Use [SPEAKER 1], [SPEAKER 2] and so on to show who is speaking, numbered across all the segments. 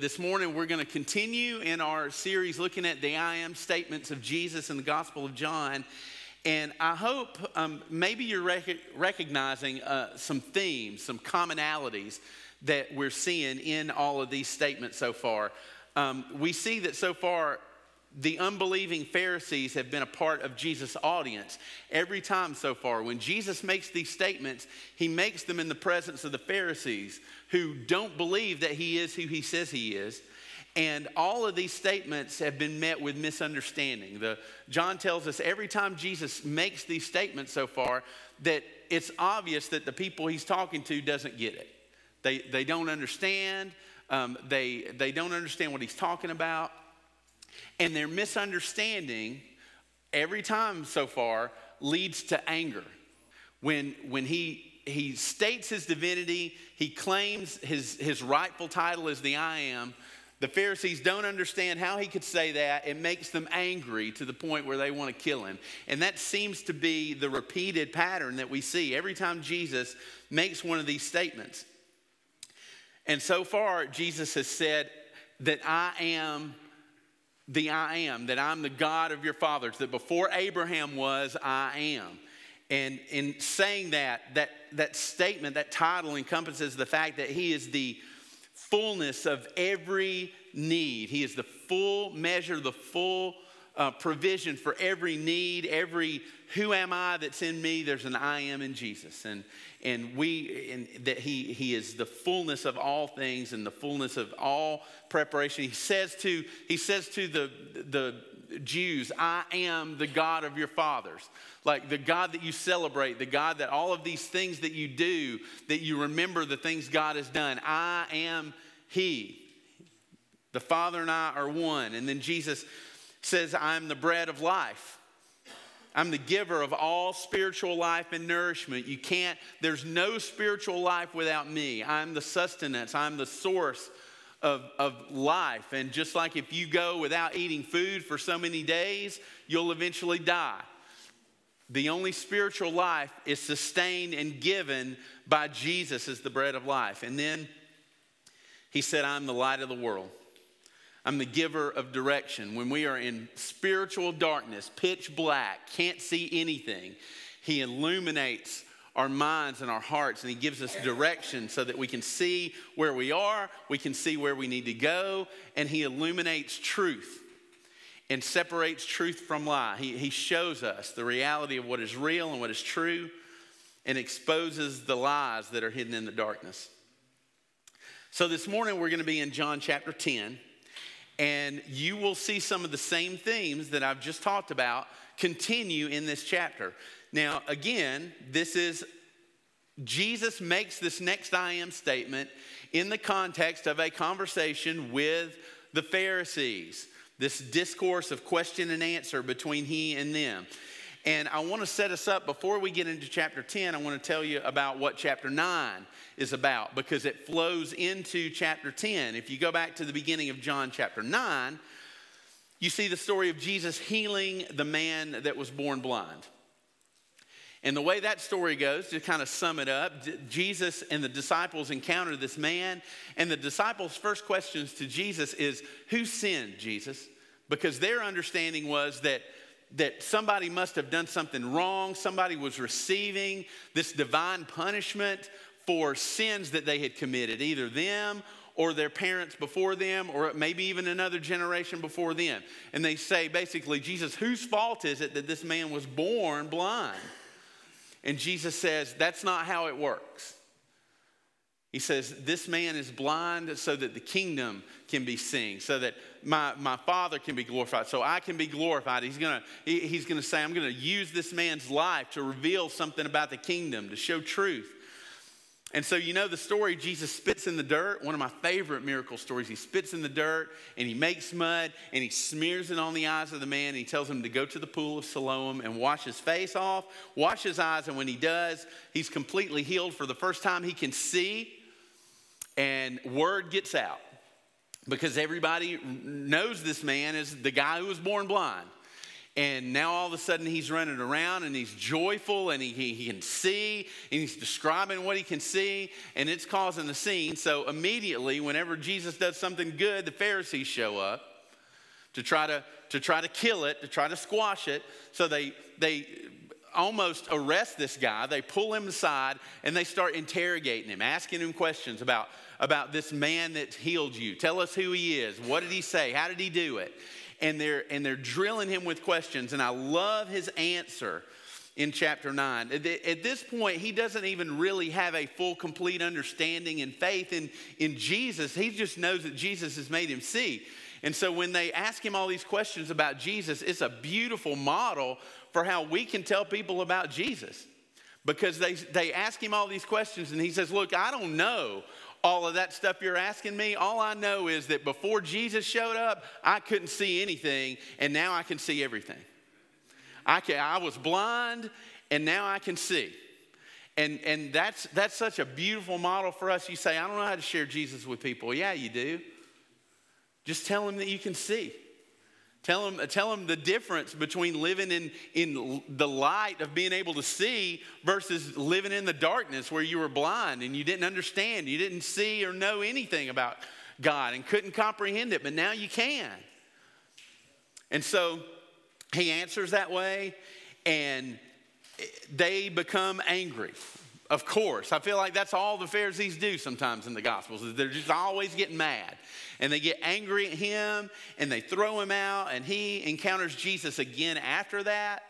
[SPEAKER 1] This morning, we're going to continue in our series looking at the I am statements of Jesus in the Gospel of John. And I hope um, maybe you're rec- recognizing uh, some themes, some commonalities that we're seeing in all of these statements so far. Um, we see that so far the unbelieving Pharisees have been a part of Jesus' audience every time so far. When Jesus makes these statements, he makes them in the presence of the Pharisees who don't believe that he is who he says he is. And all of these statements have been met with misunderstanding. The, John tells us every time Jesus makes these statements so far that it's obvious that the people he's talking to doesn't get it. They, they don't understand. Um, they, they don't understand what he's talking about. And their misunderstanding, every time so far, leads to anger. When, when he, he states his divinity, he claims his, his rightful title as the I am. The Pharisees don't understand how he could say that. It makes them angry to the point where they want to kill him. And that seems to be the repeated pattern that we see every time Jesus makes one of these statements. And so far, Jesus has said that I am the I am, that I'm the God of your fathers, that before Abraham was, I am. And in saying that, that, that statement, that title encompasses the fact that he is the fullness of every need. He is the full measure, the full uh, provision for every need, every who am I that's in me. There's an I am in Jesus. And, and we and that he he is the fullness of all things and the fullness of all preparation he says to he says to the the Jews, I am the God of your fathers. Like the God that you celebrate, the God that all of these things that you do, that you remember the things God has done. I am He. The Father and I are one. And then Jesus says, I'm the bread of life. I'm the giver of all spiritual life and nourishment. You can't, there's no spiritual life without me. I'm the sustenance, I'm the source of, of life. And just like if you go without eating food for so many days, you'll eventually die. The only spiritual life is sustained and given by Jesus as the bread of life. And then he said, I'm the light of the world. I'm the giver of direction. When we are in spiritual darkness, pitch black, can't see anything, He illuminates our minds and our hearts, and He gives us direction so that we can see where we are, we can see where we need to go, and He illuminates truth and separates truth from lie. He, he shows us the reality of what is real and what is true and exposes the lies that are hidden in the darkness. So this morning we're going to be in John chapter 10. And you will see some of the same themes that I've just talked about continue in this chapter. Now, again, this is Jesus makes this next I am statement in the context of a conversation with the Pharisees, this discourse of question and answer between he and them. And I want to set us up before we get into chapter 10, I want to tell you about what chapter 9 is about because it flows into chapter 10. If you go back to the beginning of John chapter 9, you see the story of Jesus healing the man that was born blind. And the way that story goes, to kind of sum it up, Jesus and the disciples encounter this man, and the disciples' first questions to Jesus is, Who sinned, Jesus? Because their understanding was that, that somebody must have done something wrong, somebody was receiving this divine punishment for sins that they had committed, either them or their parents before them, or maybe even another generation before them. And they say basically, Jesus, whose fault is it that this man was born blind? And Jesus says, that's not how it works. He says, This man is blind so that the kingdom can be seen, so that my, my Father can be glorified, so I can be glorified. He's gonna, he, he's gonna say, I'm gonna use this man's life to reveal something about the kingdom, to show truth. And so, you know the story Jesus spits in the dirt, one of my favorite miracle stories. He spits in the dirt and he makes mud and he smears it on the eyes of the man. And he tells him to go to the pool of Siloam and wash his face off, wash his eyes. And when he does, he's completely healed for the first time he can see. And word gets out because everybody knows this man is the guy who was born blind. And now all of a sudden he's running around and he's joyful and he, he, he, can see and he's describing what he can see and it's causing a scene. So immediately, whenever Jesus does something good, the Pharisees show up to try to, to try to kill it, to try to squash it. So they, they almost arrest this guy. They pull him aside and they start interrogating him, asking him questions about, about this man that healed you. Tell us who he is. What did he say? How did he do it? and they're, and they're drilling him with questions. And I love his answer in chapter 9. At this point, he doesn't even really have a full, complete understanding and faith in, in Jesus. He just knows that Jesus has made him see. And so when they ask him all these questions about Jesus, it's a beautiful model for how we can tell people about Jesus. Because they, they ask him all these questions, and he says, Look, I don't know all of that stuff you're asking me, all I know is that before Jesus showed up, I couldn't see anything, and now I can see everything. I, can, I was blind, and now I can see. And, and that's, that's such a beautiful model for us. You say, I don't know how to share Jesus with people. Yeah, you do. Just tell them that you can see. Tell them, tell them the difference between living in, in the light of being able to see versus living in the darkness where you were blind and you didn't understand, you didn't see or know anything about God and couldn't comprehend it, but now you can. And so he answers that way, and eh, they become angry. Of course, I feel like that's all the Pharisees do sometimes in the Gospels, is they're just always getting mad. And they get angry at him and they throw him out and he encounters jesus again after that.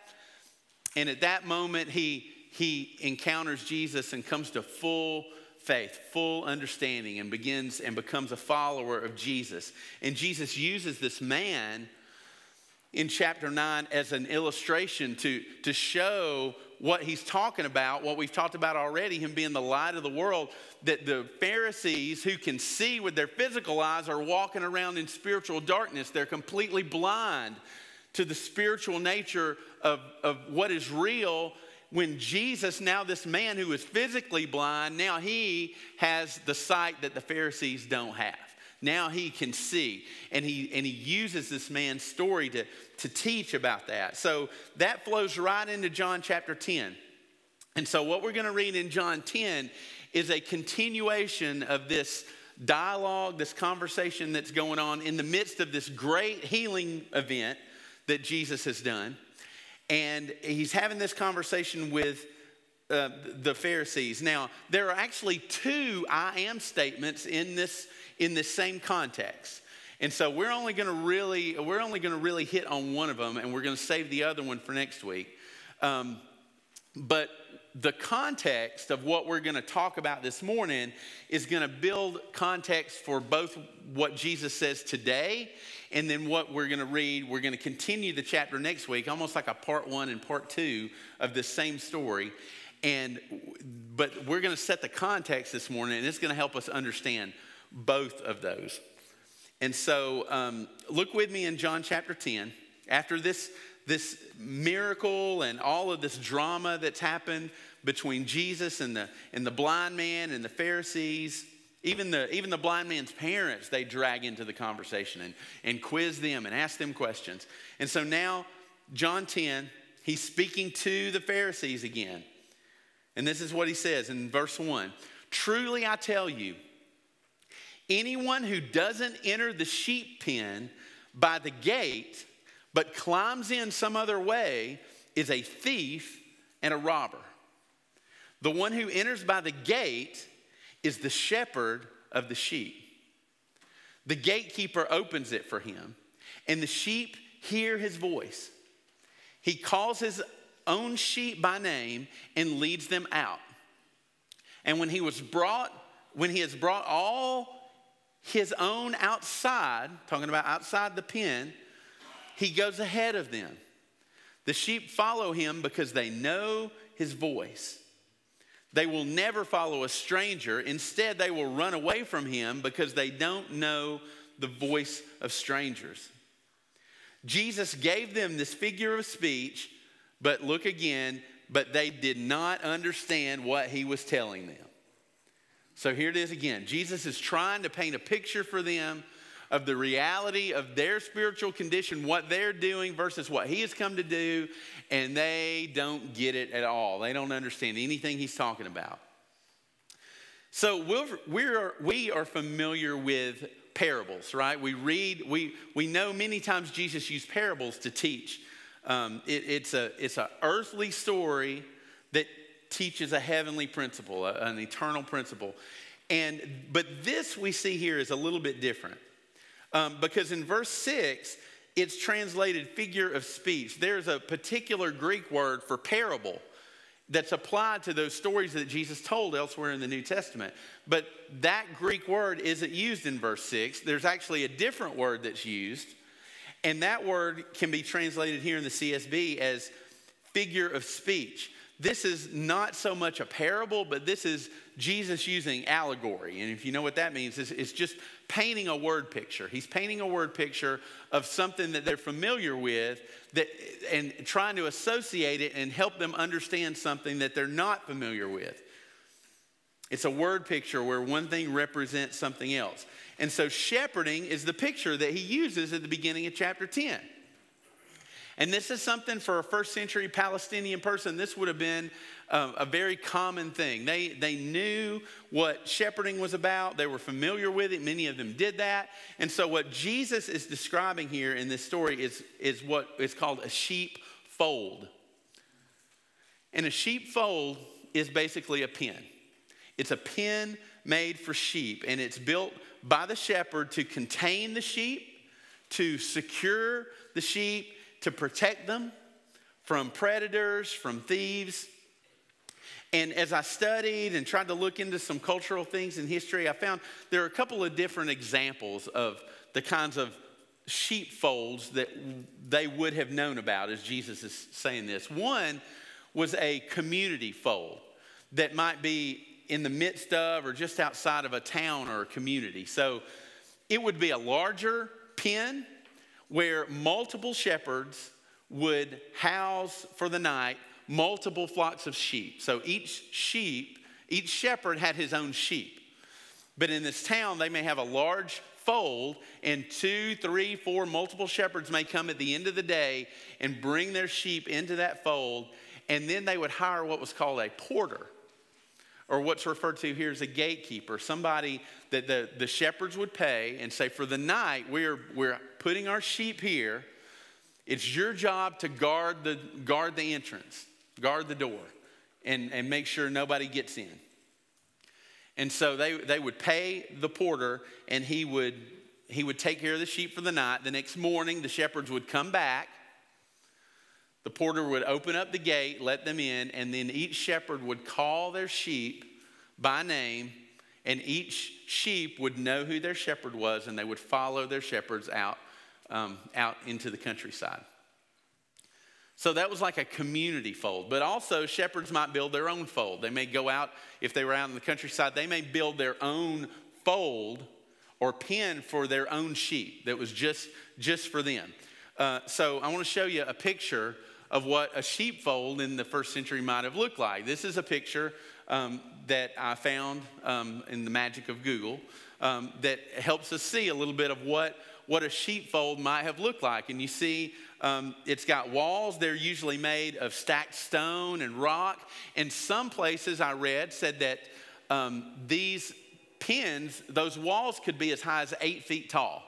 [SPEAKER 1] And at that moment he he encounters jesus and comes to full faith full understanding and begins and becomes a follower of jesus. And jesus uses this man in chapter 9 as an illustration to, to show what he's talking about, what we've talked about already, him being the light of the world, that the Pharisees who can see with their physical eyes are walking around in spiritual darkness. They're completely blind to the spiritual nature of, of what is real. When Jesus, now this man who is physically blind, now he has the sight that the Pharisees don't have. Now he can see. And he, and he uses this man's story to, to teach about that. So that flows right into John chapter 10. And so what we're going to read in John 10 is a continuation of this dialogue, this conversation that's going on in the midst of this great healing event that Jesus has done. And he's having this conversation with uh, the Pharisees. Now, there are actually two I am statements in this in this same context. And so we're only going to really we're only going to really hit on one of them, and we're going to save the other one for next week. Um, but the context of what we're going to talk about this morning is going to build context for both what Jesus says today and then what we're going to read. We're going to continue the chapter next week, almost like a part one and part two of this same story. And but we're going to set the context this morning, and it's going to help us understand both of those. And so, um, look with me in John chapter 10. After this, this miracle and all of this drama that's happened between Jesus and the, and the blind man and the Pharisees, even the, even the blind man's parents, they drag into the conversation and, and quiz them and ask them questions. And so now, John 10, he's speaking to the Pharisees again. And this is what he says in verse 1 Truly I tell you, Anyone who doesn't enter the sheep pen by the gate, but climbs in some other way, is a thief and a robber. The one who enters by the gate is the shepherd of the sheep. The gatekeeper opens it for him, and the sheep hear his voice. He calls his own sheep by name and leads them out. And when he was brought, when he has brought all his own outside, talking about outside the pen, he goes ahead of them. The sheep follow him because they know his voice. They will never follow a stranger. Instead, they will run away from him because they don't know the voice of strangers. Jesus gave them this figure of speech, but look again, but they did not understand what he was telling them. So here it is again. Jesus is trying to paint a picture for them of the reality of their spiritual condition, what they're doing versus what he has come to do, and they don't get it at all. They don't understand anything he's talking about. So we're, we're, we are familiar with parables, right? We read, we, we know many times Jesus used parables to teach. Um, it, it's an it's a earthly story that teaches a heavenly principle, an eternal principle. And, but this we see here is a little bit different. Um, because in verse 6, it's translated figure of speech. There's a particular Greek word for parable that's applied to those stories that Jesus told elsewhere in the New Testament. But that Greek word isn't used in verse 6. There's actually a different word that's used. And that word can be translated here in the CSB as figure of speech this is not so much a parable, but this is Jesus using allegory. And if you know what that means, it's, it's, just painting a word picture. He's painting a word picture of something that they're familiar with that, and trying to associate it and help them understand something that they're not familiar with. It's a word picture where one thing represents something else. And so, shepherding is the picture that he uses at the beginning of chapter 10. And this is something for a first century Palestinian person, this would have been um, a very common thing. They, they knew what shepherding was about, they were familiar with it. Many of them did that. And so, what Jesus is describing here in this story is, is what is called a sheep fold. And a sheep fold is basically a pen. It's a pen made for sheep, and it's built by the shepherd to contain the sheep, to secure the sheep, to protect them from predators, from thieves. And as I studied and tried to look into some cultural things in history, I found there are a couple of different examples of the kinds of sheepfolds that they would have known about as Jesus is saying this. One was a community fold that might be in the midst of or just outside of a town or a community. So it would be a larger pen where multiple shepherds would house for the night multiple flocks of sheep. So each sheep, each shepherd had his own sheep. But in this town, they may have a large fold, and two, three, four, multiple shepherds may come at the end of the day and bring their sheep into that fold, and then they would hire what was called a porter or what's referred to here as a gatekeeper, somebody that the, the shepherds would pay and say, For the night, we're, we're putting our sheep here. It's your job to guard the, guard the entrance, guard the door, and, and make sure nobody gets in. And so they, they would pay the porter, and he would, he would take care of the sheep for the night. The next morning, the shepherds would come back. The porter would open up the gate, let them in, and then each shepherd would call their sheep by name, and each sheep would know who their shepherd was, and they would follow their shepherds out, um, out into the countryside. So that was like a community fold. But also, shepherds might build their own fold. They may go out, if they were out in the countryside, they may build their own fold or pen for their own sheep that was just, just for them. Uh, so I want to show you a picture of what a sheepfold in the first century might have looked like. This is a picture um, that I found um, in the magic of Google um, that helps us see a little bit of what, what a sheepfold might have looked like. And you see, um, it's got walls. They're usually made of stacked stone and rock. And some places I read said that um, these pins, those walls could be as high as eight feet tall,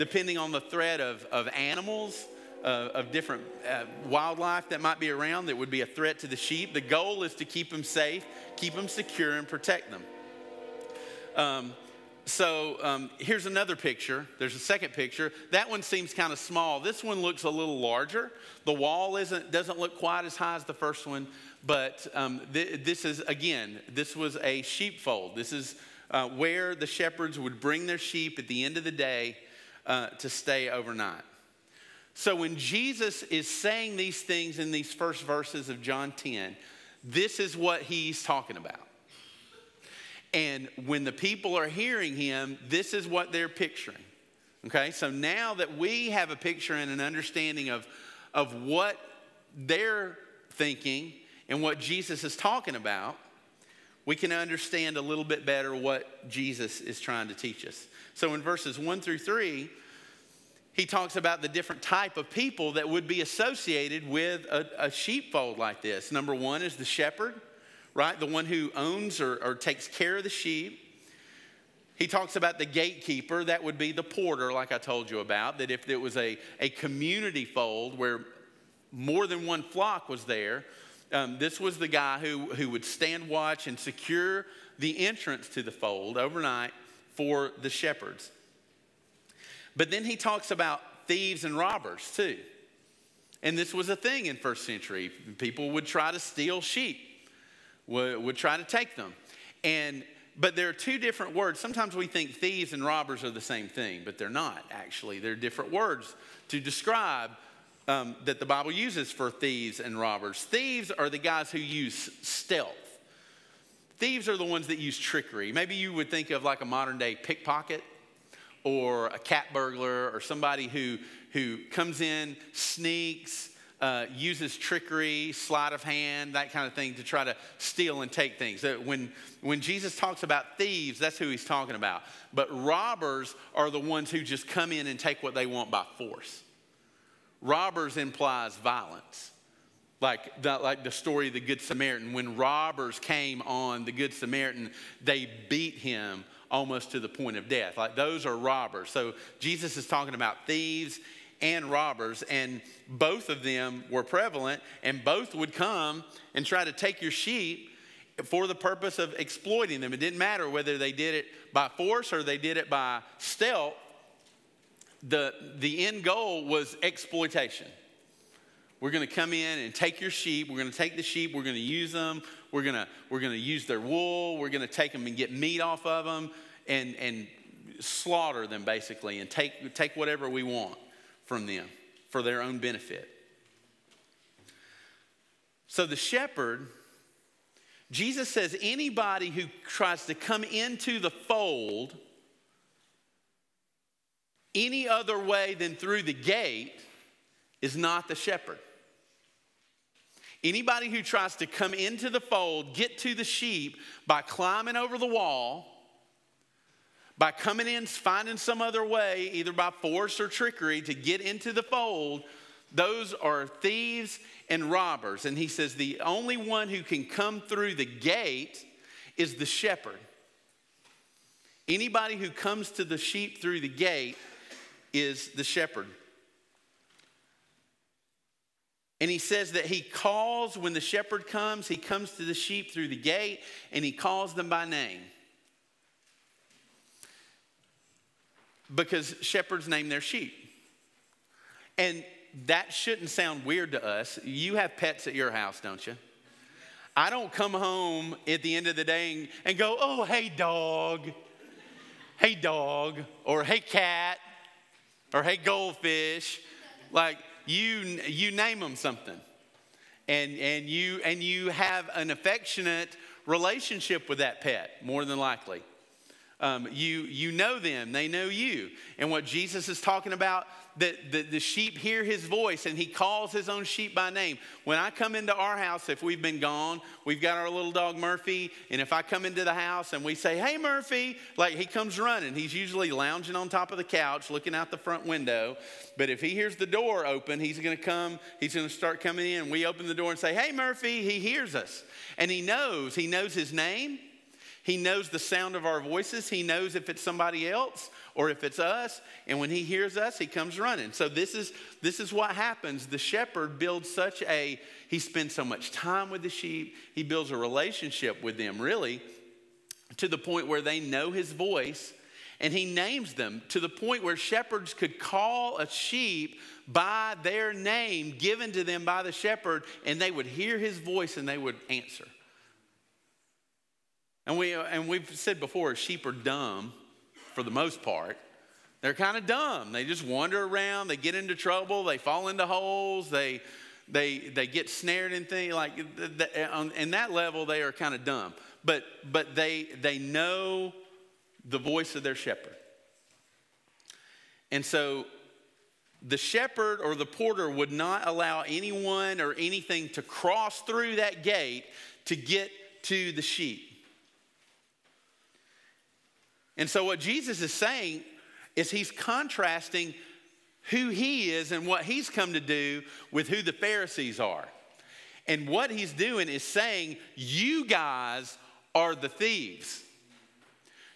[SPEAKER 1] depending on the threat of, of animals uh, of different uh, wildlife that might be around that would be a threat to the sheep. The goal is to keep them safe, keep them secure, and protect them. Um, so um, here's another picture. There's a second picture. That one seems kind of small. This one looks a little larger. The wall isn't doesn't look quite as high as the first one, but um, th- this is again this was a sheepfold. This is uh, where the shepherds would bring their sheep at the end of the day uh, to stay overnight. So when Jesus is saying these things in these first verses of John 10, this is what he's talking about. And when the people are hearing him, this is what they're picturing. Okay, so now that we have a picture and an understanding of, of what they're thinking and what Jesus is talking about, we can understand a little bit better what Jesus is trying to teach us. So in verses 1 through 3, he talks about the different type of people that would be associated with a, a sheepfold like this. Number one is the shepherd, right? The one who owns or, or takes care of the sheep. He talks about the gatekeeper, that would be the porter, like I told you about, that if it was a, a community fold where more than one flock was there, um, this was the guy who, who would stand watch and secure the entrance to the fold overnight for the shepherds. But then he talks about thieves and robbers too. And this was a thing in first century. People would try to steal sheep, would, would try to take them. And but there are two different words. Sometimes we think thieves and robbers are the same thing, but they're not actually. They're different words to describe um, that the Bible uses for thieves and robbers. Thieves are the guys who use stealth. Thieves are the ones that use trickery. Maybe you would think of like a modern day pickpocket or a cat burglar or somebody who, who comes in, sneaks, uh, uses trickery, sleight of hand, that kind of thing to try to steal and take things. When, when Jesus talks about thieves, that's who he's talking about. But robbers are the ones who just come in and take what they want by force. Robbers implies violence. Like the, like the story of the Good Samaritan. When robbers came on the Good Samaritan, they beat him almost to the point of death. Like those are robbers. So Jesus is talking about thieves and robbers, and both of them were prevalent, and both would come and try to take your sheep for the purpose of exploiting them. It didn't matter whether they did it by force or they did it by stealth. The, the end goal was exploitation. We're going to come in and take your sheep. We're going to take the sheep. We're going to use them. We're going to, we're going to use their wool. We're going to take them and get meat off of them and, and slaughter them basically and take, take whatever we want from them for their own benefit. So the shepherd, Jesus says anybody who tries to come into the fold any other way than through the gate is not the shepherd. Anybody who tries to come into the fold, get to the sheep by climbing over the wall, by coming in, finding some other way, either by force or trickery, to get into the fold, those are thieves and robbers. And he says the only one who can come through the gate is the shepherd. Anybody who comes to the sheep through the gate is the shepherd. And he says that he calls when the shepherd comes, he comes to the sheep through the gate and he calls them by name. because shepherds name their sheep. And that shouldn't sound weird to us. You have pets at your house, don't you? I don't come home at the end of the day and, go, oh, hey, dog, hey, dog, or hey, cat, or hey, goldfish. Like, you, you name them something. And, and, you, and you have an affectionate relationship with that pet, more than likely. Um, you, you know them, they know you. And what Jesus is talking about, that the, the sheep hear his voice and he calls his own sheep by name. When I come into our house, if we've been gone, we've got our little dog Murphy. And if I come into the house and we say, Hey, Murphy, like he comes running. He's usually lounging on top of the couch, looking out the front window. But if he hears the door open, he's going to come, he's going to start coming in. We open the door and say, Hey, Murphy, he hears us. And he knows, he knows his name. He knows the sound of our voices. He knows if it's somebody else or if it's us. And when he hears us, he comes running. So this is this is what happens. The shepherd builds such a he spends so much time with the sheep. He builds a relationship with them really to the point where they know his voice and he names them to the point where shepherds could call a sheep by their name given to them by the shepherd and they would hear his voice and they would answer. And, we, uh, and we've said before, sheep are dumb for the most part. They're kind of dumb. They just wander around, they get into trouble, they fall into holes, they, they, they get snared in things. Like, on, in that level, they are kind of dumb. But, but they, they know the voice of their shepherd. And so the shepherd or the porter would not allow anyone or anything to cross through that gate to get to the sheep. And so, what Jesus is saying is he's contrasting who he is and what he's come to do with who the Pharisees are. And what he's doing is saying, You guys are the thieves.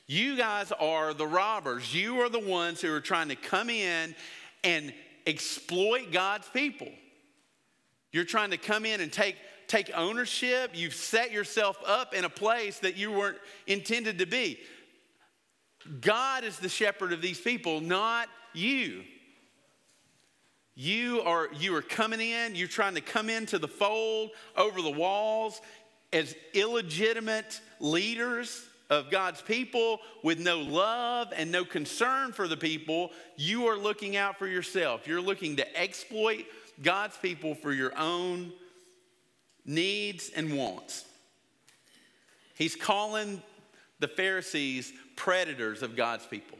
[SPEAKER 1] You guys are the robbers. You are the ones who are trying to come in and exploit God's people. You're trying to come in and take, take ownership. You've set yourself up in a place that you weren't intended to be. God is the shepherd of these people, not you. You are, you are coming in, you're trying to come into the fold over the walls as illegitimate leaders of God's people with no love and no concern for the people. You are looking out for yourself. You're looking to exploit God's people for your own needs and wants. He's calling the Pharisees predators of God's people.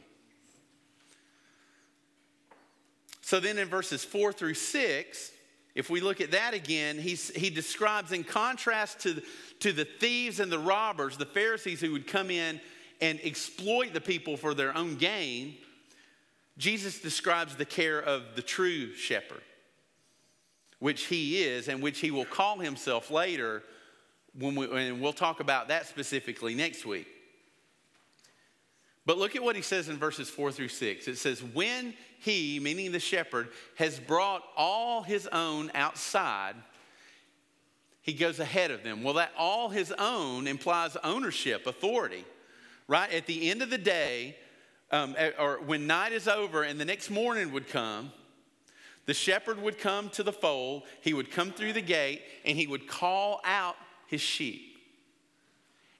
[SPEAKER 1] So then in verses four through six, if we look at that again, he's, he describes in contrast to, to the thieves and the robbers, the Pharisees who would come in and exploit the people for their own gain, Jesus describes the care of the true shepherd, which he is and which he will call himself later. When we, and we'll talk about that specifically next week. But look at what he says in verses four through six. It says, When he, meaning the shepherd, has brought all his own outside, he goes ahead of them. Well, that all his own implies ownership, authority, right? At the end of the day, um, or when night is over and the next morning would come, the shepherd would come to the fold, he would come through the gate, and he would call out his sheep.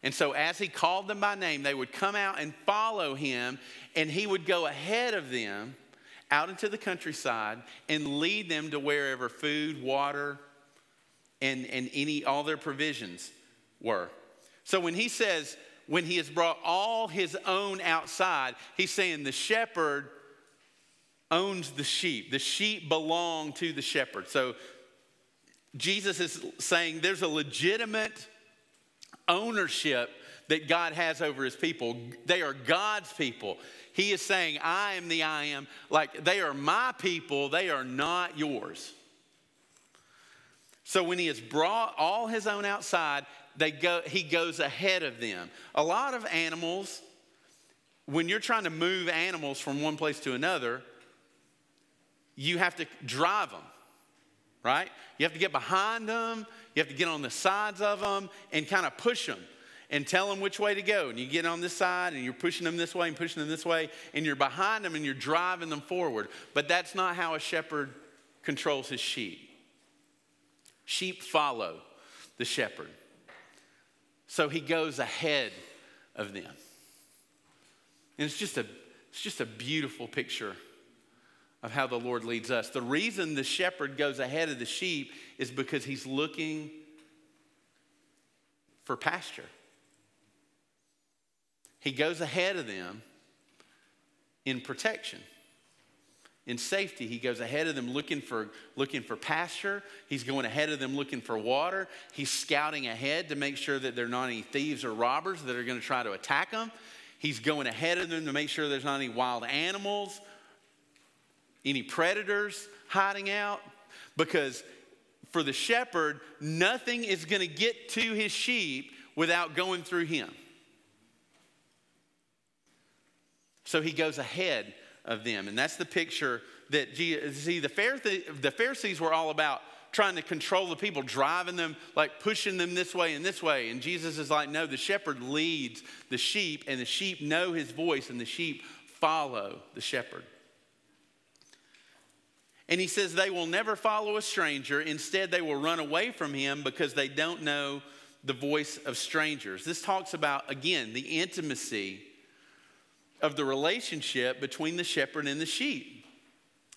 [SPEAKER 1] And so, as he called them by name, they would come out and follow him, and he would go ahead of them out into the countryside and lead them to wherever food, water, and, and any all their provisions were. So when he says, when he has brought all his own outside, he's saying the shepherd owns the sheep. The sheep belong to the shepherd. So Jesus is saying there's a legitimate ownership that God has over his people. They are God's people. He is saying, I am the I am. Like they are my people, they are not yours. So when he has brought all his own outside, they go, he goes ahead of them. A lot of animals, when you're trying to move animals from one place to another, you have to drive them, right? You have to get behind them, you have to get on the sides of them and kind of push them and tell them which way to go. And you get on this side and you're pushing them this way and pushing them this way, and you're behind them and you're driving them forward. But that's not how a shepherd controls his sheep. Sheep follow the shepherd. So he goes ahead of them. And it's just a, it's just a beautiful picture of how the Lord leads us. The reason the shepherd goes ahead of the sheep is because he's looking for pasture. He goes ahead of them in protection. In safety, he goes ahead of them looking for, looking for pasture. He's going ahead of them looking for water. He's scouting ahead to make sure that there are not any thieves or robbers that are going to try to attack them. He's going ahead of them to make sure there's not any wild animals any predators hiding out? Because for the shepherd, nothing is going to get to his sheep without going through him. So he goes ahead of them. And that's the picture that, see, the Pharisees were all about trying to control the people, driving them, like pushing them this way and this way. And Jesus is like, no, the shepherd leads the sheep, and the sheep know his voice, and the sheep follow the shepherd. And he says they will never follow a stranger. Instead, they will run away from him because they don't know the voice of strangers. This talks about, again, the intimacy of the relationship between the shepherd and the sheep.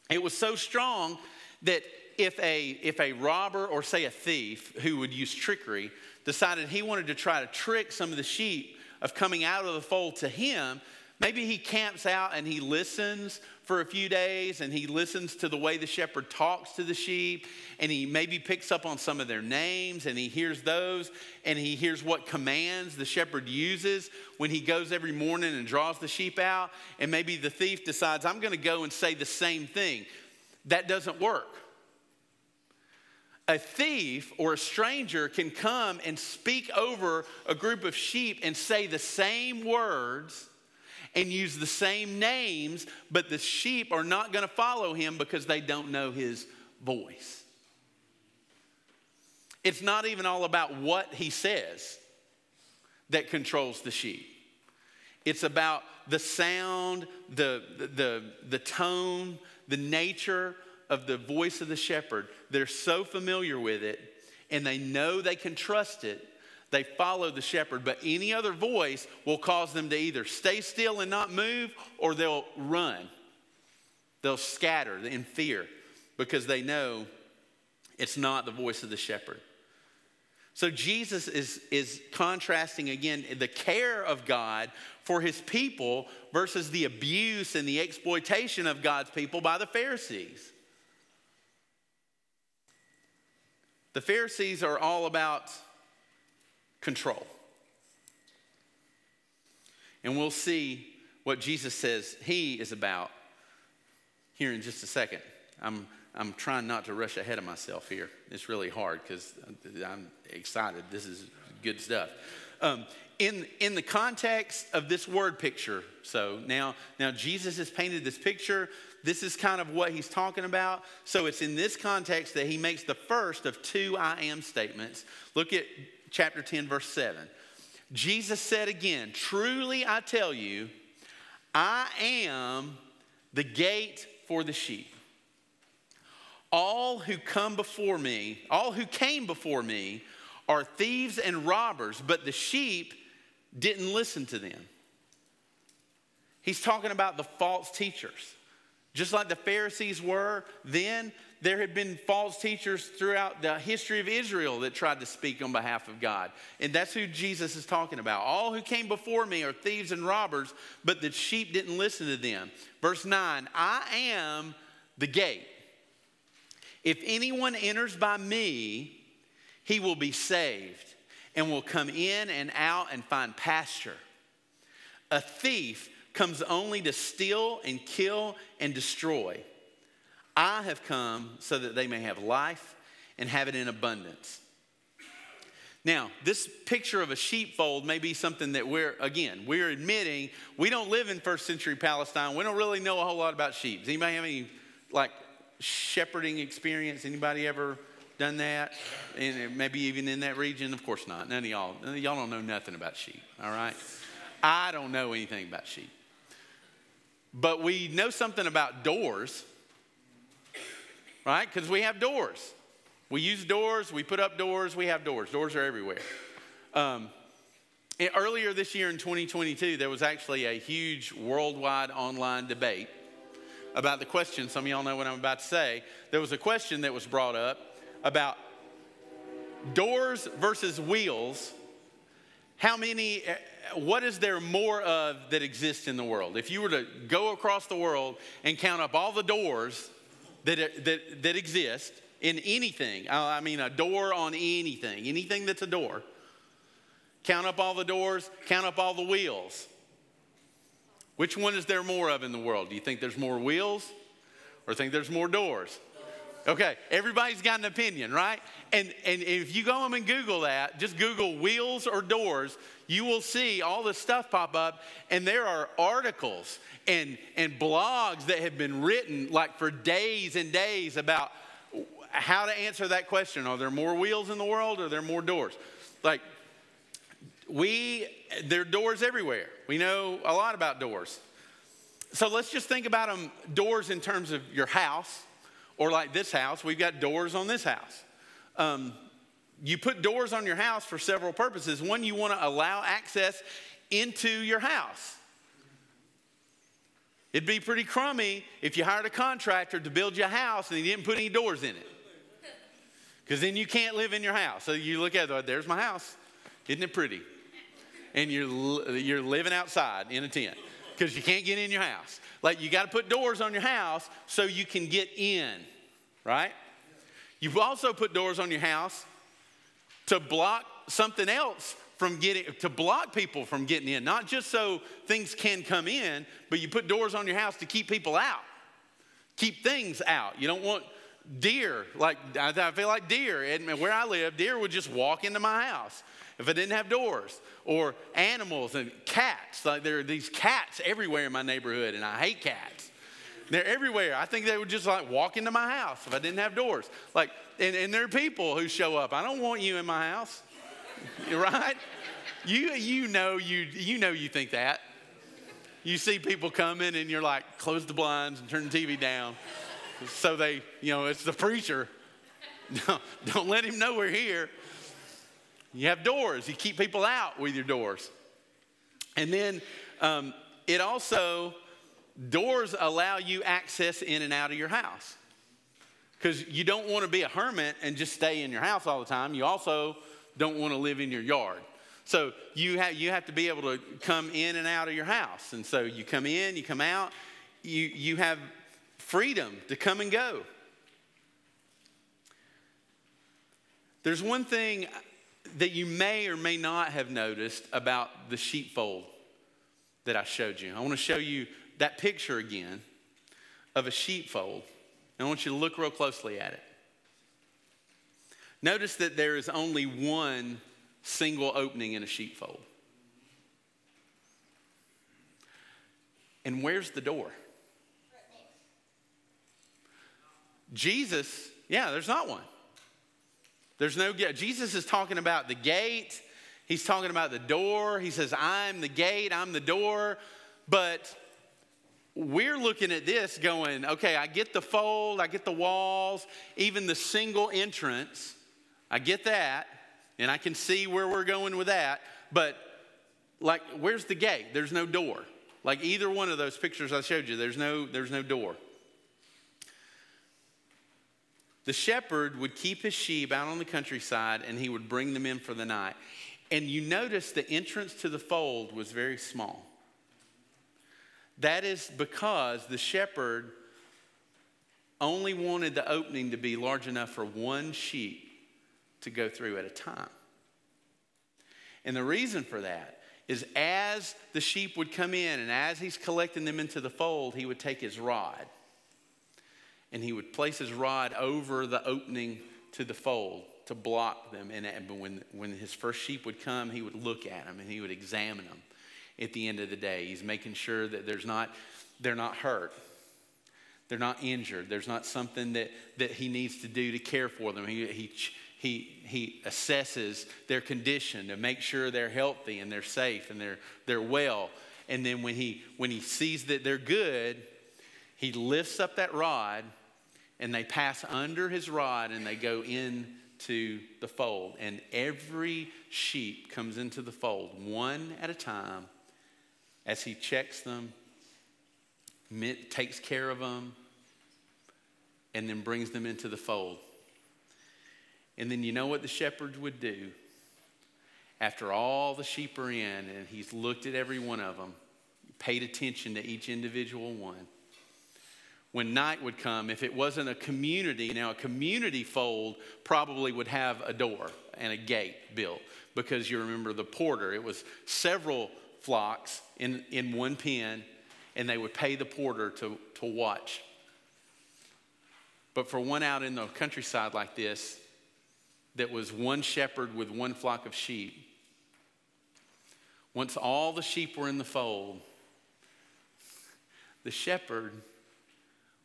[SPEAKER 1] It was so strong that if a, if a robber or, say, a thief who would use trickery decided he wanted to try to trick some of the sheep of coming out of the fold to him, Maybe he camps out and he listens for a few days and he listens to the way the shepherd talks to the sheep and he maybe picks up on some of their names and he hears those and he hears what commands the shepherd uses when he goes every morning and draws the sheep out. And maybe the thief decides, I'm going to go and say the same thing. That doesn't work. A thief or a stranger can come and speak over a group of sheep and say the same words and use the same names, but the sheep are not going to follow him because they don't know his voice. It's not even all about what he says that controls the sheep. It's about the sound, the, the, the tone, the nature of the voice of the shepherd. They're so familiar with it and they know they can trust it they follow the shepherd, but any other voice will cause them to either stay still and not move or they'll run. They'll scatter in fear because they know it's not the voice of the shepherd. So Jesus is, is contrasting again the care of God for his people versus the abuse and the exploitation of God's people by the Pharisees. The Pharisees are all about control. And we'll see what Jesus says he is about here in just a second. I'm, I'm trying not to rush ahead of myself here. It's really hard because I'm excited. This is good stuff. Um, in, in the context of this word picture, so now, now Jesus has painted this picture. This is kind of what he's talking about. So it's in this context that he makes the first of two I am statements. Look at chapter 10, verse 7. Jesus said again, Truly I tell you, I am the gate for the sheep. All who come before me, all who came before me, are thieves and robbers, but the sheep didn't listen to them. He's talking about the false teachers. Just like the Pharisees were then, there had been false teachers throughout the history of Israel that tried to speak on behalf of God. And that's who Jesus is talking about. All who came before me are thieves and robbers, but the sheep didn't listen to them. Verse 9 I am the gate. If anyone enters by me, he will be saved and will come in and out and find pasture. A thief comes only to steal and kill and destroy. I have come so that they may have life and have it in abundance. Now, this picture of a sheepfold may be something that we're, again, we're admitting we don't live in first century Palestine. We don't really know a whole lot about sheep. Does anybody have any, like, shepherding experience? Anybody ever done that? And maybe even in that region? Of course not. None of y'all, y'all don't know nothing about sheep, all right? I don't know anything about sheep. But we know something about doors right? Because we have doors. We use doors, we put up doors, we have doors. Doors are everywhere. Um, earlier this year in 2022, there was actually a huge worldwide online debate about the question. Some of y'all know what I'm about to say. There was a question that was brought up about doors versus wheels. How many, eh, what is there more of that exists in the world? If you were to go across the world and count up all the doors that, that, that exist in anything. I mean, a door on anything, anything that's a door. Count up all the doors, count up all the wheels. Which one is there more of in the world? Do you think there's more wheels or think there's more doors? Okay, everybody's got an opinion, right? And, and if you go home and Google that, just Google wheels or doors, you will see all this stuff pop up. And there are articles and, and blogs that have been written like for days and days about how to answer that question. Are there more wheels in the world or are there more doors? Like, we, there are doors everywhere. We know a lot about doors. So let's just think about them doors in terms of your house or like this house, we've got doors on this house. Um, you put doors on your house for several purposes. One, you want to allow access into your house. It'd be pretty crummy if you hired a contractor to build you a house and he didn't put any doors in it. Because then you can't live in your house. So you look at it, there's my house. Isn't it pretty? And you're, you're living outside in a tent. because you can't get in your house. Like you got to put doors on your house so you can get in, right? You've also put doors on your house to block something else from getting to block people from getting in. Not just so things can come in but you put doors on your house to keep people out. Keep things out. You don't want deer like i feel like deer. And where i live deer would just walk into my house if i didn't have doors or animals and cats like there are these cats everywhere in my neighborhood and i hate cats they're everywhere i think they would just like walk into my house if i didn't have doors like and, and there are people who show up i don't want you in my house right? You, you know you, you know you think that. You see people coming and you're like, close the blinds and turn the TV down. So they, you know, it's the preacher. No, don't let him know we're here. You have doors. You keep people out with your doors. And then um, it also, doors allow you access in and out of your house. Because you don't want to be a hermit and just stay in your house all the time. You also don't want to live in your yard. So you have, you have to be able to come in and out of your house. And so you come in, you come out, you, you have freedom to come and go. There's one thing that you may or may not have noticed about the sheepfold that I showed you. I want to show you that picture again of a sheepfold. I want you to look real closely at it. Notice that there is only one single opening in a sheepfold. And where's the door? Jesus, yeah, there's not one. There's no gate. Jesus is talking about the gate. He's talking about the door. He says, I'm the gate, I'm the door. But we're looking at this going, okay, I get the fold, I get the walls, even the single entrance. I get that, and I can see where we're going with that, but like, where's the gate? There's no door. Like either one of those pictures I showed you, there's no, there's no door. The shepherd would keep his sheep out on the countryside and he would bring them in for the night. And you notice the entrance to the fold was very small. That is because the shepherd only wanted the opening to be large enough for one sheep to go through at a time. And the reason for that is as the sheep would come in and as he's collecting them into the fold, he would take his rod and he would place his rod over the opening to the fold to block them. And when, when his first sheep would come, he would look at them and he would examine them at the end of the day. He's making sure that there's not, they're not hurt. They're not injured. There's not something that, that he needs to do to care for them. He, he, he, he assesses their condition to make sure they're healthy and they're safe and they're, they're well. And then when he, when he sees that they're good, he lifts up that rod and they pass under his rod and they go into the fold. And every sheep comes into the fold one at a time as he checks them, takes care of them, and then brings them into the fold. And then you know what the shepherd would do? After all the sheep are in, and he's looked at every one of them, paid attention to each individual one. When night would come, if it wasn't a community, now a community fold probably would have a door and a gate built because you remember the porter, it was several flocks in, in one pen, and they would pay the porter to, to watch. But for one out in the countryside like this, that was one shepherd with one flock of sheep. Once all the sheep were in the fold, the shepherd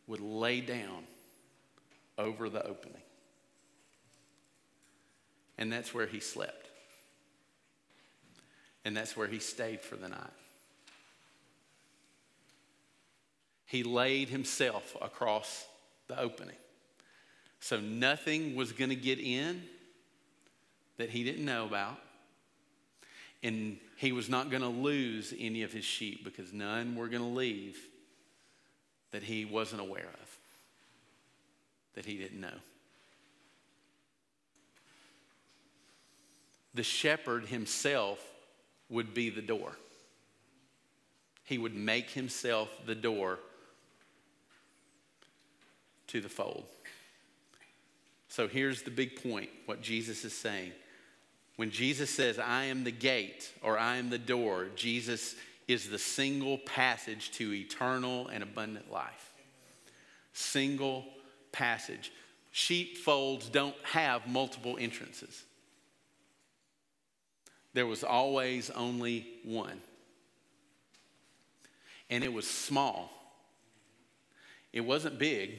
[SPEAKER 1] would lay down over the opening. And that's where he slept. And that's where he stayed for the night. He laid himself across the opening. So nothing was going to get in that he didn't know about. And he was not going to lose any of his sheep because none were going to leave that he wasn't aware of, that he didn't know. The shepherd himself would be the door. he would make himself the door to the fold. So here's the big point what Jesus is saying. When Jesus says, I am the gate or I am the door, Jesus is the single passage to eternal and abundant life. Single passage. Sheepfolds don't have multiple entrances. There was always only one. And it was small. It wasn't big.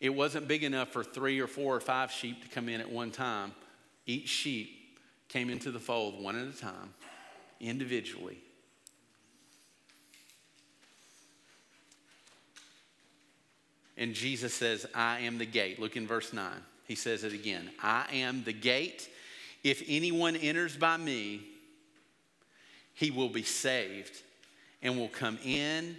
[SPEAKER 1] It wasn't big enough for three or four or five sheep to come in at one time. Each sheep came into the fold one at a time, individually. And Jesus says, I am the gate. Look in verse 9. He says it again I am the gate. If anyone enters by me, he will be saved and will come in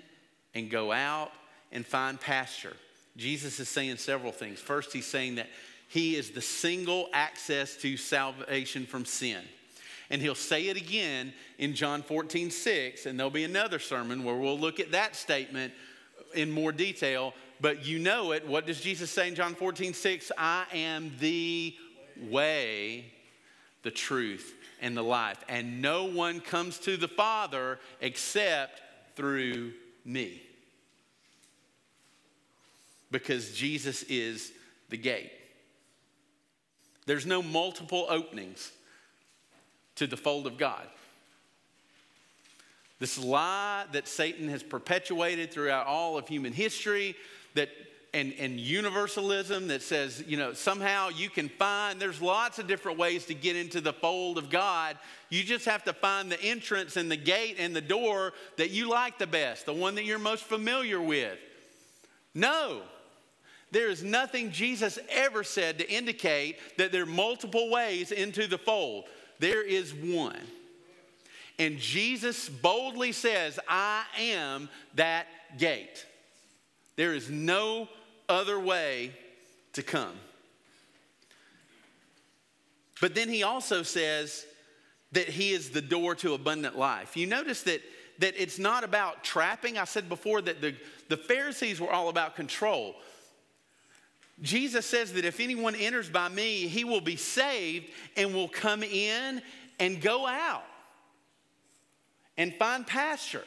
[SPEAKER 1] and go out and find pasture. Jesus is saying several things. First, he's saying that he is the single access to salvation from sin. And he'll say it again in John 14, 6, and there'll be another sermon where we'll look at that statement in more detail. But you know it. What does Jesus say in John 14, 6? I am the way, the truth, and the life. And no one comes to the Father except through me. Because Jesus is the gate. There's no multiple openings to the fold of God. This lie that Satan has perpetuated throughout all of human history that and, and universalism that says, you know, somehow you can find, there's lots of different ways to get into the fold of God. You just have to find the entrance and the gate and the door that you like the best, the one that you're most familiar with. No, there is nothing Jesus ever said to indicate that there are multiple ways into the fold. There is one. And Jesus boldly says, I am that gate. There is no other way to come. But then he also says that he is the door to abundant life. You notice that, that it's not about trapping. I said before that the, the Pharisees were all about control. Jesus says that if anyone enters by me, he will be saved and will come in and go out and find pasture.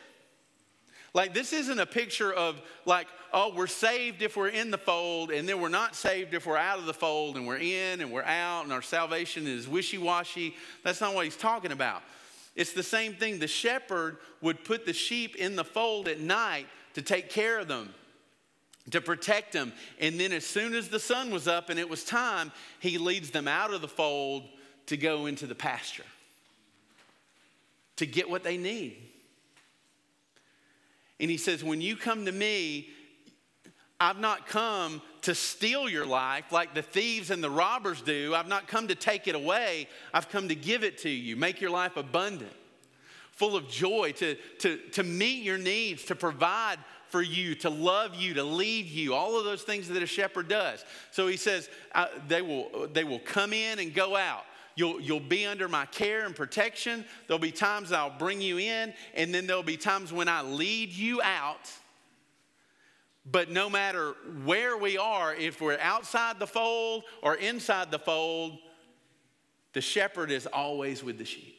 [SPEAKER 1] Like, this isn't a picture of, like, oh, we're saved if we're in the fold, and then we're not saved if we're out of the fold, and we're in and we're out, and our salvation is wishy washy. That's not what he's talking about. It's the same thing. The shepherd would put the sheep in the fold at night to take care of them to protect them. And then, as soon as the sun was up and it was time, he leads them out of the fold to go into the pasture to get what they need. And he says, When you come to me, I've not come to steal your life like the thieves and the robbers do. I've not come to take it away. I've come to give it to you, make your life abundant, full of joy, to, to, to meet your needs, to provide for you, to love you, to lead you, all of those things that a shepherd does. So he says, they, will, they will come in and go out. You'll, you'll be under my care and protection. There'll be times I'll bring you in, and then there'll be times when I lead you out. But no matter where we are, if we're outside the fold or inside the fold, the shepherd is always with the sheep.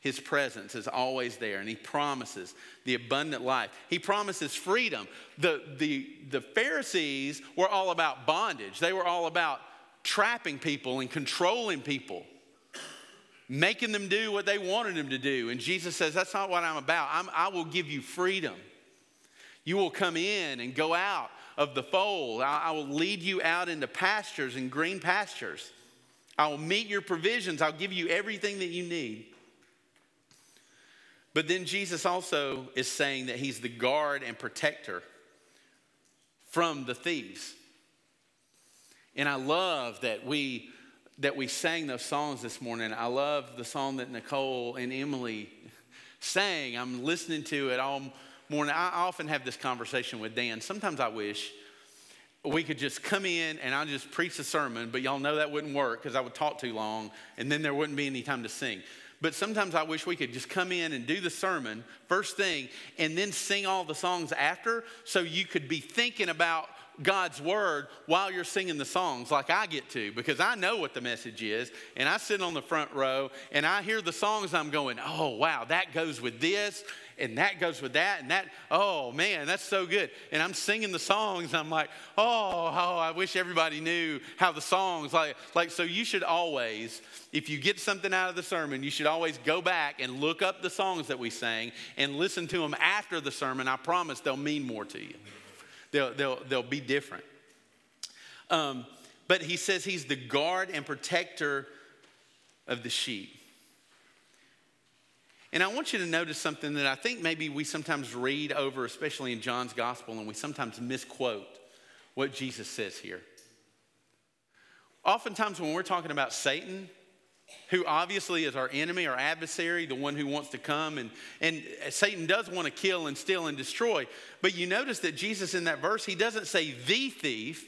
[SPEAKER 1] His presence is always there, and He promises the abundant life. He promises freedom. The, the, the Pharisees were all about bondage, they were all about trapping people and controlling people, making them do what they wanted them to do. And Jesus says, That's not what I'm about. I'm, I will give you freedom. You will come in and go out of the fold. I, I will lead you out into pastures and green pastures. I will meet your provisions. I'll give you everything that you need. But then Jesus also is saying that he's the guard and protector from the thieves. And I love that we that we sang those songs this morning. I love the song that Nicole and Emily sang. I'm listening to it all morning. I often have this conversation with Dan. Sometimes I wish we could just come in and I'll just preach a sermon, but y'all know that wouldn't work because I would talk too long and then there wouldn't be any time to sing. But sometimes I wish we could just come in and do the sermon first thing and then sing all the songs after so you could be thinking about God's word while you're singing the songs, like I get to, because I know what the message is. And I sit on the front row and I hear the songs, I'm going, oh, wow, that goes with this and that goes with that, and that, oh man, that's so good. And I'm singing the songs, I'm like, oh, oh, I wish everybody knew how the songs, like, like, so you should always, if you get something out of the sermon, you should always go back and look up the songs that we sang and listen to them after the sermon. I promise they'll mean more to you, they'll, they'll, they'll be different. Um, but he says he's the guard and protector of the sheep. And I want you to notice something that I think maybe we sometimes read over, especially in John's gospel, and we sometimes misquote what Jesus says here. Oftentimes, when we're talking about Satan, who obviously is our enemy, our adversary, the one who wants to come, and, and Satan does want to kill and steal and destroy. But you notice that Jesus in that verse, he doesn't say the thief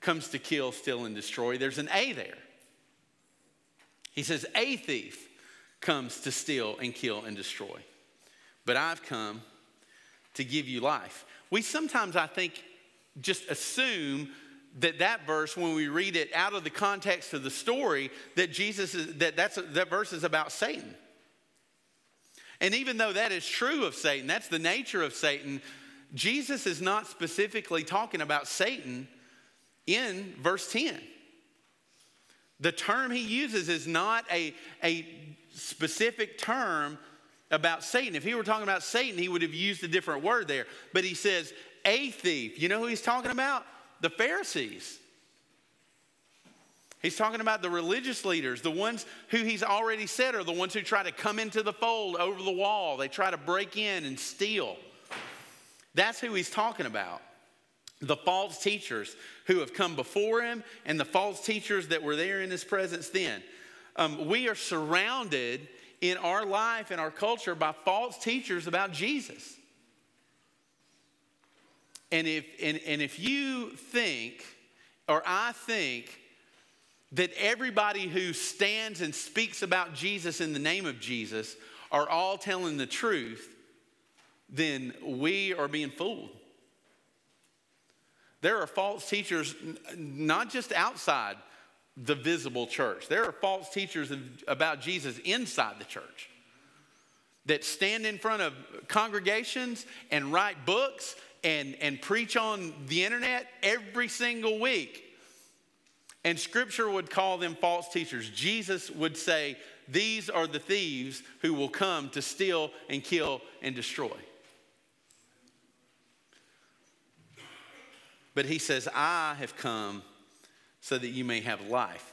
[SPEAKER 1] comes to kill, steal, and destroy. There's an A there. He says, a thief comes to steal and kill and destroy. But I've come to give you life. We sometimes, I think, just assume that that verse, when we read it out of the context of the story, that Jesus is, that that's, that verse is about Satan. And even though that is true of Satan, that's the nature of Satan, Jesus is not specifically talking about Satan in verse 10. The term he uses is not a, a specific term about Satan. If he were talking about Satan, he would have used a different word there. But he says, a thief. You know who he's talking about? The Pharisees. He's talking about the religious leaders, the ones who he's already said are the ones who try to come into the fold over the wall. They try to break in and steal. That's who he's talking about. The false teachers who have come before him and the false teachers that were there in his presence then. Um, we are surrounded in our life and our culture by false teachers about Jesus. And if, and, and if you think, or I think, that everybody who stands and speaks about Jesus in the name of Jesus are all telling the truth, then we are being fooled. There are false teachers, not just outside the visible church. There are false teachers about Jesus inside the church that stand in front of congregations and write books and, and preach on the internet every single week. And scripture would call them false teachers. Jesus would say, These are the thieves who will come to steal and kill and destroy. But he says, I have come so that you may have life.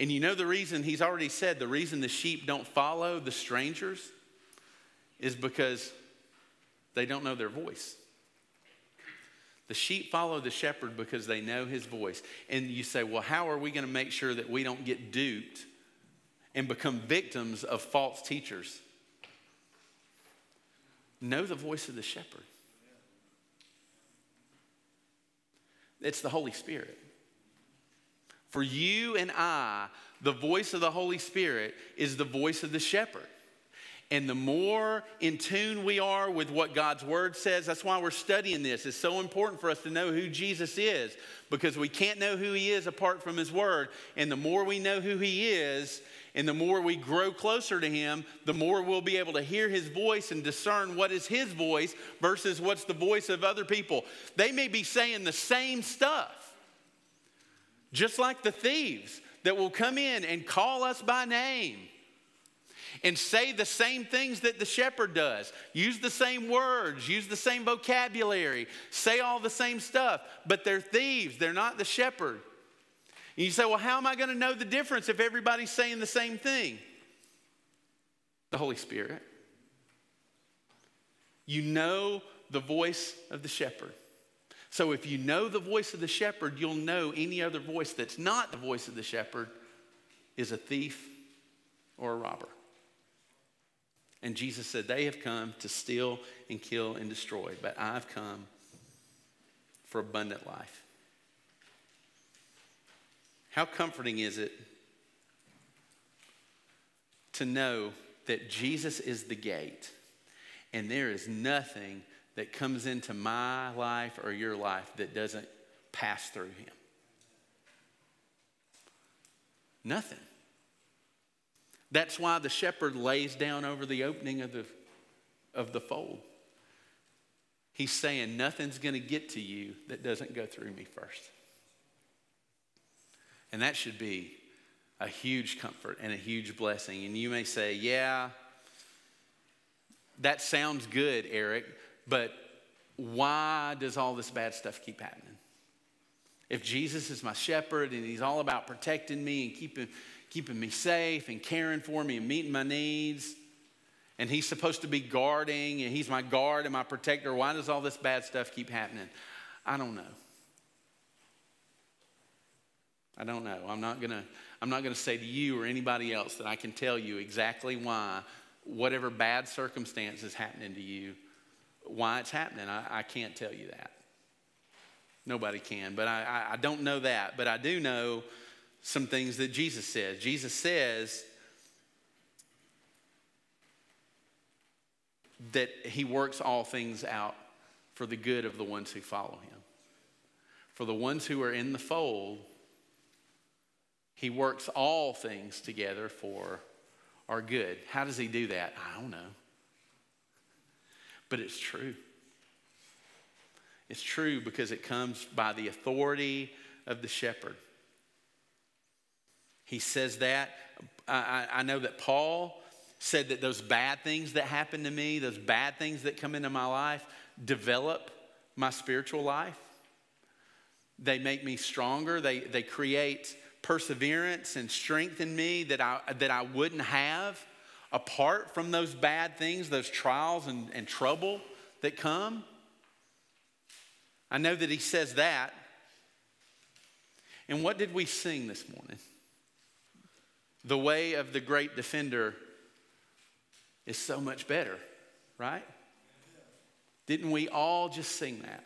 [SPEAKER 1] And you know the reason, he's already said, the reason the sheep don't follow the strangers is because they don't know their voice. The sheep follow the shepherd because they know his voice. And you say, well, how are we going to make sure that we don't get duped and become victims of false teachers? Know the voice of the shepherd. It's the Holy Spirit. For you and I, the voice of the Holy Spirit is the voice of the shepherd. And the more in tune we are with what God's word says, that's why we're studying this. It's so important for us to know who Jesus is because we can't know who he is apart from his word. And the more we know who he is, and the more we grow closer to him, the more we'll be able to hear his voice and discern what is his voice versus what's the voice of other people. They may be saying the same stuff, just like the thieves that will come in and call us by name and say the same things that the shepherd does. Use the same words, use the same vocabulary, say all the same stuff, but they're thieves, they're not the shepherd. And you say, well, how am I going to know the difference if everybody's saying the same thing? The Holy Spirit. You know the voice of the shepherd. So if you know the voice of the shepherd, you'll know any other voice that's not the voice of the shepherd is a thief or a robber. And Jesus said, They have come to steal and kill and destroy, but I've come for abundant life. How comforting is it to know that Jesus is the gate, and there is nothing that comes into my life or your life that doesn't pass through him. Nothing. That's why the shepherd lays down over the opening of the, of the fold. He's saying, Nothing's going to get to you that doesn't go through me first. And that should be a huge comfort and a huge blessing. And you may say, Yeah, that sounds good, Eric, but why does all this bad stuff keep happening? If Jesus is my shepherd and he's all about protecting me and keeping, keeping me safe and caring for me and meeting my needs, and he's supposed to be guarding and he's my guard and my protector, why does all this bad stuff keep happening? I don't know. I don't know. I'm not going to I'm not going to say to you or anybody else that I can tell you exactly why whatever bad circumstance is happening to you, why it's happening. I, I can't tell you that. Nobody can. But I, I, I don't know that. But I do know some things that Jesus says. Jesus says that he works all things out for the good of the ones who follow him. For the ones who are in the fold, he works all things together for our good. How does he do that? I don't know. But it's true. It's true because it comes by the authority of the shepherd. He says that. I, I, know that Paul said that those bad things that happen to me, those bad things that come into my life, develop my spiritual life. They make me stronger. They, they create perseverance and strength in me that I, that I wouldn't have apart from those bad things, those trials and, and trouble that come. I know that he says that. And what did we sing this morning? The way of the great defender is so much better, right? Didn't we all just sing that?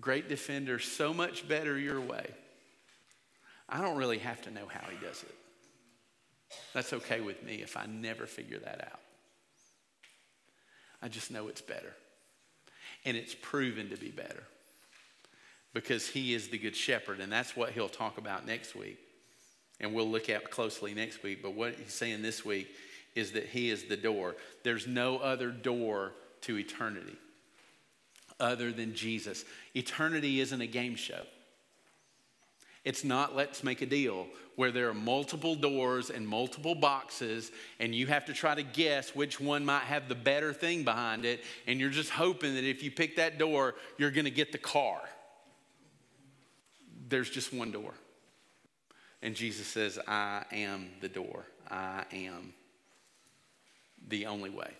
[SPEAKER 1] Great defender, so much better your way. I don't really have to know how he does it. That's okay with me if I never figure that out. I just know it's better. And it's proven to be better because he is the good shepherd. And that's what he'll talk about next week. And we'll look at closely next week. But what he's saying this week is that he is the door. There's no other door to eternity other than Jesus. Eternity isn't a game show. It's not let's make a deal where there are multiple doors and multiple boxes, and you have to try to guess which one might have the better thing behind it, and you're just hoping that if you pick that door, you're going to get the car. There's just one door. And Jesus says, I am the door. I am the only way.